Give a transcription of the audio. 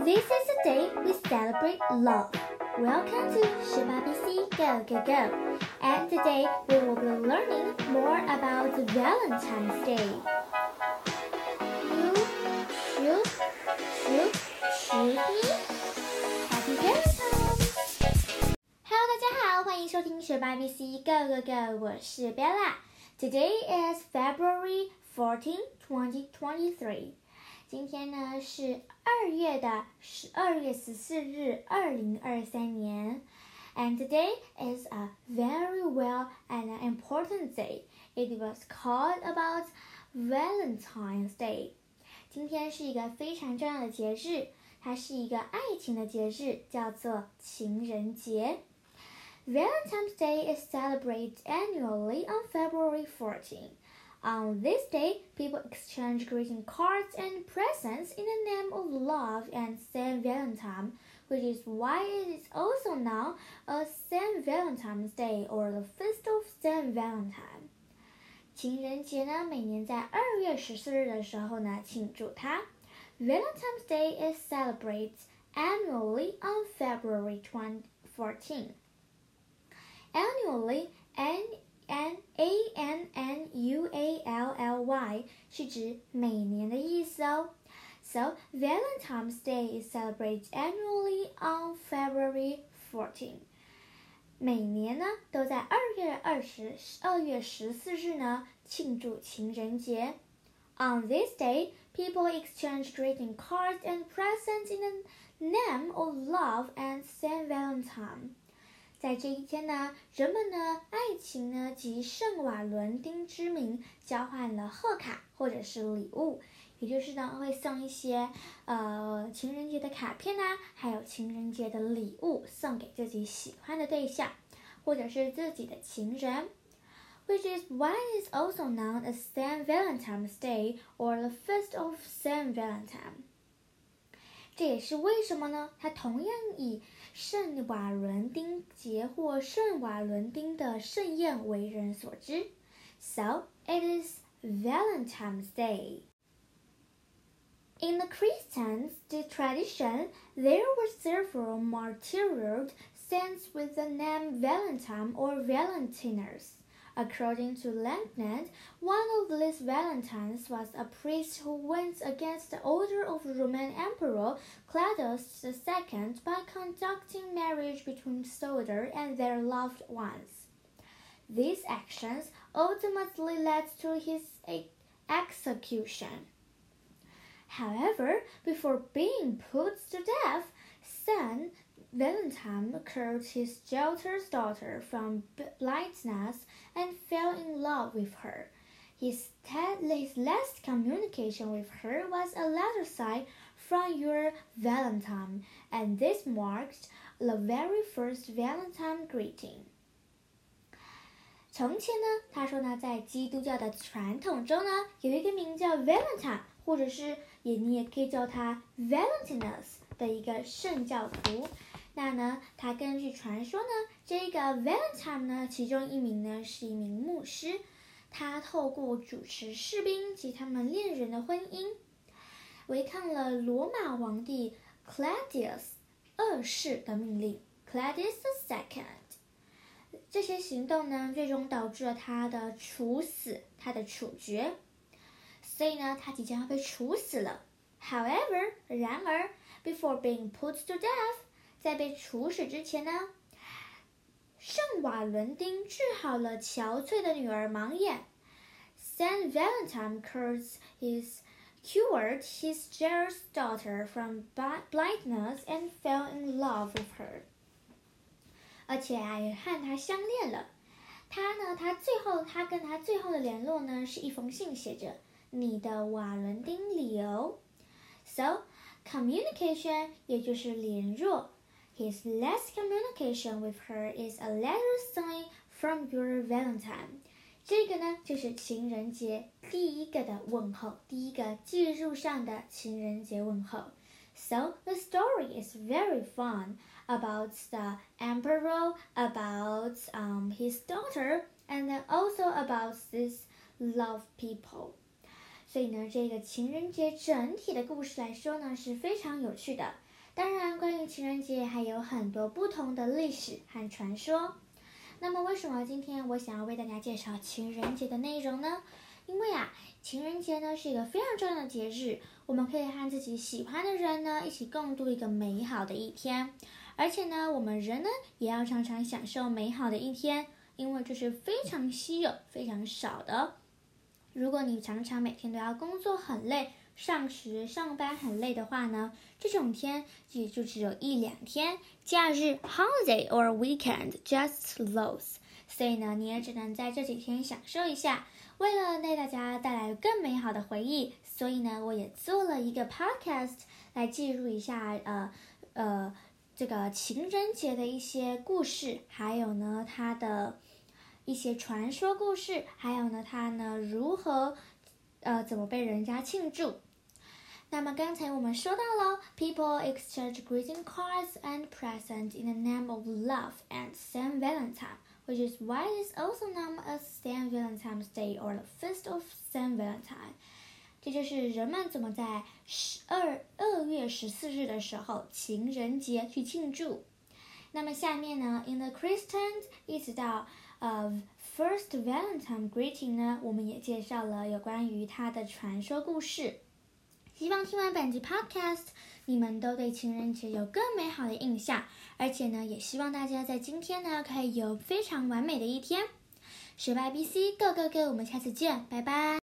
This is the day we celebrate love. Welcome to Shiba BC Go Go Go. And today we will be learning more about Valentine's Day. You shoot, shoot, shoot me. Happy Valentine's! Hello，大家好，欢迎收听学霸 BC Go Go Go，我是 Bella。Today is February 14, 2023. 今天呢是二月的十二月十四日，二零二三年。And today is a very well and an important day. It was called about Valentine's Day. 今天是一个非常重要的节日，它是一个爱情的节日，叫做情人节。Valentine's Day is celebrated annually on February 14. On this day, people exchange greeting cards and presents in the name of love and Saint Valentine, which is why it is also known as Saint Valentine's Day or the Feast of Saint Valentine. 情人节呢，每年在二月十四日的时候呢，庆祝它。Valentine's Day is celebrated annually on February 14. Annually, and N A N N U A L L Y 是指每年的意思哦。So Valentine's Day is celebrated annually on February 14. 每年呢都在二月二十二月十四日呢庆祝情人节。On this day, people exchange greeting cards and presents in the name of love and Saint Valentine. 在这一天呢，人们呢，爱情呢及圣瓦伦丁之名交换了贺卡或者是礼物，也就是呢会送一些呃情人节的卡片呐，还有情人节的礼物送给自己喜欢的对象，或者是自己的情人。Which is why it's also known as Saint Valentine's Day or the Feast of Saint Valentine。这也是为什么呢？它同样以圣瓦伦丁节或圣瓦伦丁的盛宴为人所知。So it is Valentine's Day. In the Christians tradition, there were several martyred saints with the name Valentine or Valentinus. According to legends, one of these Valentines was a priest who went against the order of Roman Emperor Claudius II by conducting marriage between soldiers and their loved ones. These actions ultimately led to his execution. However, before being put to death, Saint Valentine cured his jailer's daughter from blindness and fell in love with her. His, his last communication with her was a letter signed from your Valentine, and this marked the very first Valentine greeting. 从前呢，他说呢，在基督教的传统中呢，有一个名叫 Valentine，或者是也你也可以叫他 Valentinus 的一个圣教徒。 那呢，他根据传说呢，这个 Valentine 呢，其中一名呢是一名牧师，他透过主持士兵及他们恋人的婚姻，违抗了罗马皇帝 Claudius 二世的命令 Claudius the Second。这些行动呢，最终导致了他的处死，他的处决。所以呢，他即将要被处死了。However，然而，before being put to death。在被处死之前呢，圣瓦伦丁治好了憔悴的女儿盲眼。Saint Valentine cures his cured his jealous daughter from blindness and fell in love with her。而且啊，也和他相恋了。他呢，他最后他跟他最后的联络呢，是一封信，写着“你的瓦伦丁理由”。So communication 也就是联络。His last communication with her is a letter signed from your Valentine。这个呢，就是情人节第一个的问候，第一个记录上的情人节问候。So the story is very fun about the emperor, about um his daughter, and also about this love people. 所以呢，这个情人节整体的故事来说呢，是非常有趣的。 当然，关于情人节还有很多不同的历史和传说。那么，为什么今天我想要为大家介绍情人节的内容呢？因为啊，情人节呢是一个非常重要的节日，我们可以和自己喜欢的人呢一起共度一个美好的一天。而且呢，我们人呢也要常常享受美好的一天，因为这是非常稀有、非常少的。如果你常常每天都要工作很累，上学上班很累的话呢，这种天也就只有一两天，假日 holiday or weekend just those。所以呢，你也只能在这几天享受一下。为了为大家带来更美好的回忆，所以呢，我也做了一个 podcast 来记录一下，呃呃，这个情人节的一些故事，还有呢，它的一些传说故事，还有呢，它呢如何，呃，怎么被人家庆祝。那么刚才我们说到了，people exchange greeting cards and presents in the name of love and Saint Valentine, which is why it's also known as Saint Valentine's Day or the Feast of Saint Valentine。这就是人们怎么在十二二月十四日的时候情人节去庆祝。那么下面呢，in the Christians 一直到 of First Valentine greeting 呢，我们也介绍了有关于它的传说故事。希望听完本集 Podcast，你们都对情人节有更美好的印象，而且呢，也希望大家在今天呢可以有非常完美的一天。学霸 BC，Go Go Go！我们下次见，拜拜。